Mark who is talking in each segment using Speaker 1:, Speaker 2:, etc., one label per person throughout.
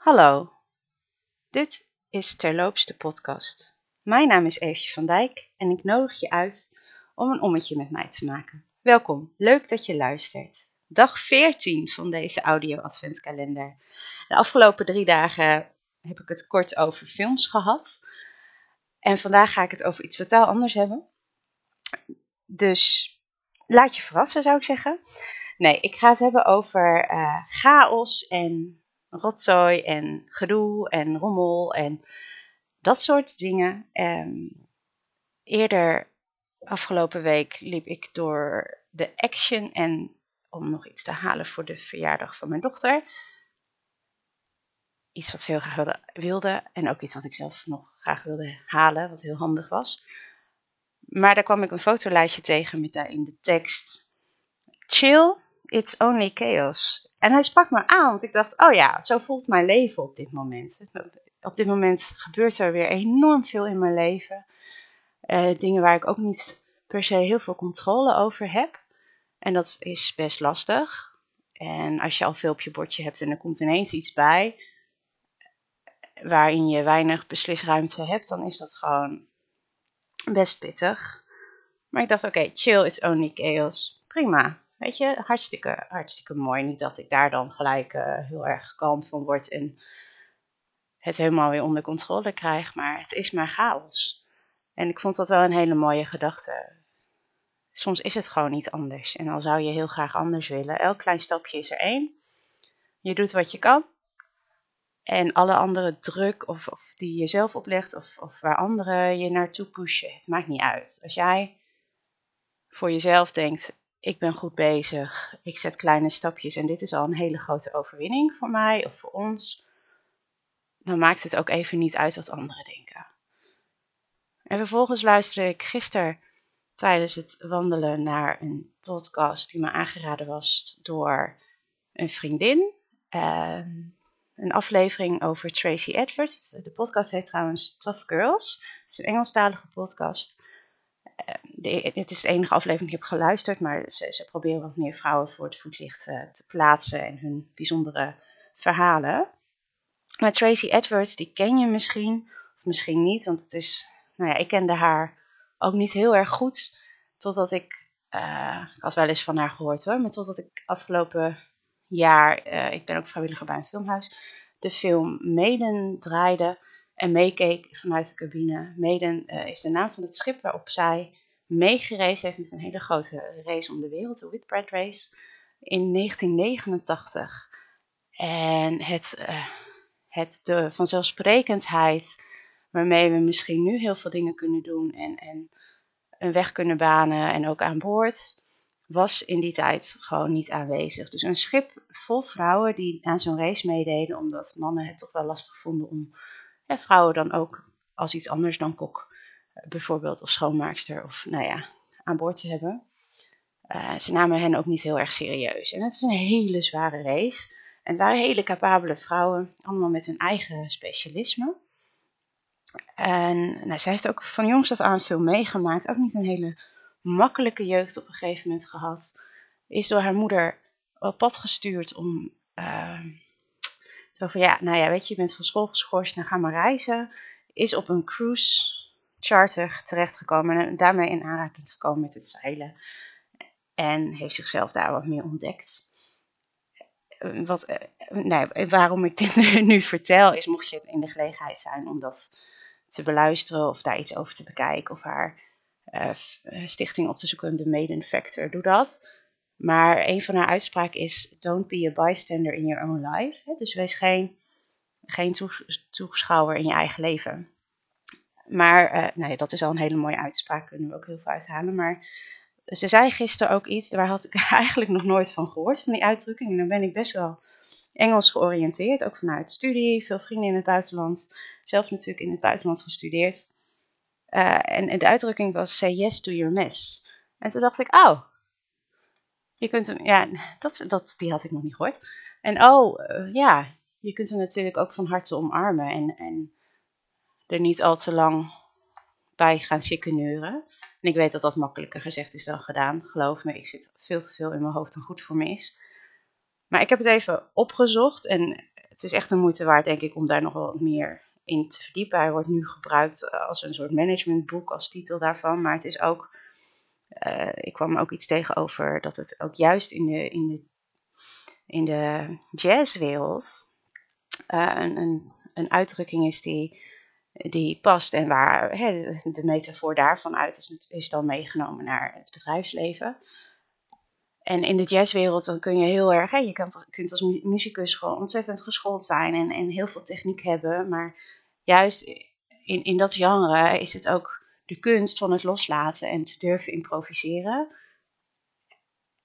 Speaker 1: Hallo, dit is Terloops de podcast. Mijn naam is Eefje van Dijk en ik nodig je uit om een ommetje met mij te maken. Welkom, leuk dat je luistert. Dag 14 van deze audio-adventkalender. De afgelopen drie dagen heb ik het kort over films gehad. En vandaag ga ik het over iets totaal anders hebben. Dus laat je verrassen, zou ik zeggen. Nee, ik ga het hebben over uh, chaos en rotzooi en gedoe en rommel en dat soort dingen. Um, eerder afgelopen week liep ik door de Action en om nog iets te halen voor de verjaardag van mijn dochter. Iets wat ze heel graag wilde, en ook iets wat ik zelf nog graag wilde halen, wat heel handig was. Maar daar kwam ik een fotolijstje tegen met daarin de tekst: Chill, it's only chaos. En hij sprak me aan, want ik dacht, oh ja, zo voelt mijn leven op dit moment. Op dit moment gebeurt er weer enorm veel in mijn leven. Uh, dingen waar ik ook niet per se heel veel controle over heb. En dat is best lastig. En als je al veel op je bordje hebt en er komt ineens iets bij, waarin je weinig beslisruimte hebt, dan is dat gewoon best pittig. Maar ik dacht, oké, chill, it's only chaos. Prima. Weet je, hartstikke, hartstikke mooi. Niet dat ik daar dan gelijk uh, heel erg kalm van word en het helemaal weer onder controle krijg, maar het is maar chaos. En ik vond dat wel een hele mooie gedachte. Soms is het gewoon niet anders. En al zou je heel graag anders willen, elk klein stapje is er één. Je doet wat je kan. En alle andere druk of, of die je zelf oplegt of, of waar anderen je naartoe pushen, het maakt niet uit. Als jij voor jezelf denkt, ik ben goed bezig, ik zet kleine stapjes en dit is al een hele grote overwinning voor mij of voor ons, dan maakt het ook even niet uit wat anderen denken. En vervolgens luisterde ik gisteren tijdens het wandelen naar een podcast die me aangeraden was door een vriendin. Uh, een aflevering over Tracy Edwards. De podcast heet trouwens Tough Girls. Het is een Engelstalige podcast. De, het is de enige aflevering die ik heb geluisterd, maar ze, ze proberen wat meer vrouwen voor het voetlicht uh, te plaatsen en hun bijzondere verhalen. Maar Tracy Edwards, die ken je misschien, of misschien niet, want het is, nou ja, ik kende haar ook niet heel erg goed, totdat ik, uh, ik had wel eens van haar gehoord hoor, maar totdat ik afgelopen jaar, ik ben ook vrijwilliger bij een filmhuis, de film Maiden draaide en meekeek vanuit de cabine. Maiden uh, is de naam van het schip waarop zij meegereisd heeft met een hele grote race om de wereld, de Whitbread Race, in 1989. En het, uh, het de vanzelfsprekendheid waarmee we misschien nu heel veel dingen kunnen doen en, en een weg kunnen banen en ook aan boord, was in die tijd gewoon niet aanwezig. Dus een schip vol vrouwen die aan zo'n race meededen, omdat mannen het toch wel lastig vonden om vrouwen dan ook als iets anders dan kok, eh, bijvoorbeeld, of schoonmaakster, of nou ja, aan boord te hebben. Uh, ze namen hen ook niet heel erg serieus. En het is een hele zware race. En het waren hele capabele vrouwen, allemaal met hun eigen specialisme. En nou, zij heeft ook van jongs af aan veel meegemaakt. Ook niet een hele makkelijke jeugd op een gegeven moment gehad. Is door haar moeder op pad gestuurd om. Uh, zo van ja, nou ja, weet je, je bent van school geschorst en ga maar reizen. Is op een cruise charter terechtgekomen en daarmee in aanraking gekomen met het zeilen. En heeft zichzelf daar wat meer ontdekt. Wat, nou, waarom ik dit nu vertel is, mocht je in de gelegenheid zijn om dat te beluisteren of daar iets over te bekijken of haar stichting op te zoeken, de Maiden Factor, doe dat. Maar een van haar uitspraken is: Don't be a bystander in your own life. Dus wees geen, geen toeschouwer in je eigen leven. Maar uh, nou ja, dat is al een hele mooie uitspraak, kunnen we ook heel veel uithalen. Maar ze zei gisteren ook iets, daar had ik eigenlijk nog nooit van gehoord, van die uitdrukking. En dan ben ik best wel Engels georiënteerd, ook vanuit studie, veel vrienden in het buitenland, zelf natuurlijk in het buitenland gestudeerd. Uh, en, en, de uitdrukking was say yes to your mess. En toen dacht ik, oh, je kunt hem, ja, dat, dat, die had ik nog niet gehoord. En oh, uh, ja, je kunt hem natuurlijk ook van harte omarmen en, en er niet al te lang bij gaan sikkeneuren. En ik weet dat dat makkelijker gezegd is dan gedaan. Geloof me, ik zit veel te veel in mijn hoofd en goed voor me is. Maar ik heb het even opgezocht en het is echt een moeite waard, denk ik, om daar nog wat meer in te verdiepen. Hij wordt nu gebruikt als een soort managementboek als titel daarvan. Maar het is ook. Uh, ik kwam ook iets tegenover dat het ook juist in de, in de, in de jazzwereld uh, een, een, een uitdrukking is die, die past en waar hè, de metafoor daarvan uit is, is dan meegenomen naar het bedrijfsleven. En in de jazzwereld dan kun je heel erg, hè, je kunt, kunt als muzikus gewoon ontzettend geschoold zijn en, en heel veel techniek hebben. Maar juist in, in dat genre is het ook de kunst van het loslaten en te durven improviseren.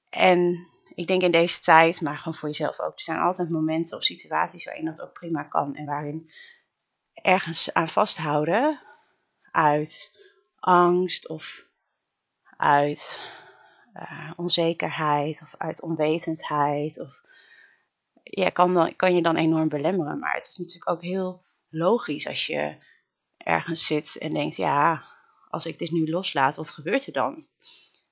Speaker 1: En ik denk in deze tijd, maar gewoon voor jezelf ook, er zijn altijd momenten of situaties waarin dat ook prima kan en waarin ergens aan vasthouden uit angst of uit uh, onzekerheid of uit onwetendheid. Of, ja, kan, dan, kan je dan enorm belemmeren. Maar het is natuurlijk ook heel logisch als je ergens zit en denkt, ja, als ik dit nu loslaat, wat gebeurt er dan?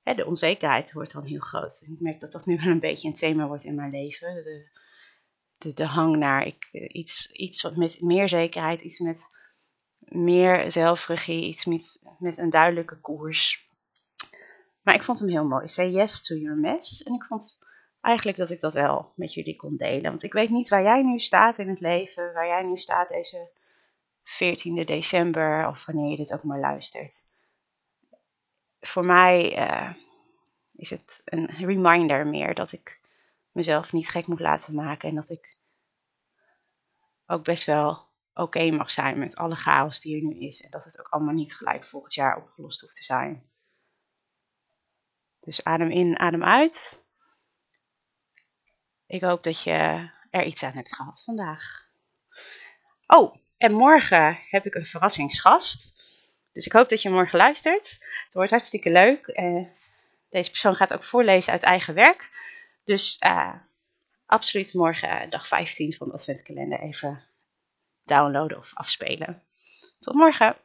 Speaker 1: Hè, de onzekerheid wordt dan heel groot. Ik merk dat dat nu wel een beetje een thema wordt in mijn leven. De, de, de hang naar ik, iets, iets wat met meer zekerheid, iets met meer zelfregie, iets met, met een duidelijke koers. Maar ik vond hem heel mooi. Say yes to your mess. En ik vond eigenlijk dat ik dat wel met jullie kon delen. Want ik weet niet waar jij nu staat in het leven, waar jij nu staat deze 14 december of wanneer je dit ook maar luistert. Voor mij uh, is het een reminder meer dat ik mezelf niet gek moet laten maken en dat ik ook best wel oké mag zijn met alle chaos die er nu is. En dat het ook allemaal niet gelijk volgend jaar opgelost hoeft te zijn. Dus adem in, adem uit. Ik hoop dat je er iets aan hebt gehad vandaag. Oh, en morgen heb ik een verrassingsgast. Dus ik hoop dat je morgen luistert. Het wordt hartstikke leuk. Uh, deze persoon gaat ook voorlezen uit eigen werk. Dus uh, absoluut morgen, eh, dag 15 van de Adventkalender, even downloaden of afspelen. Tot morgen!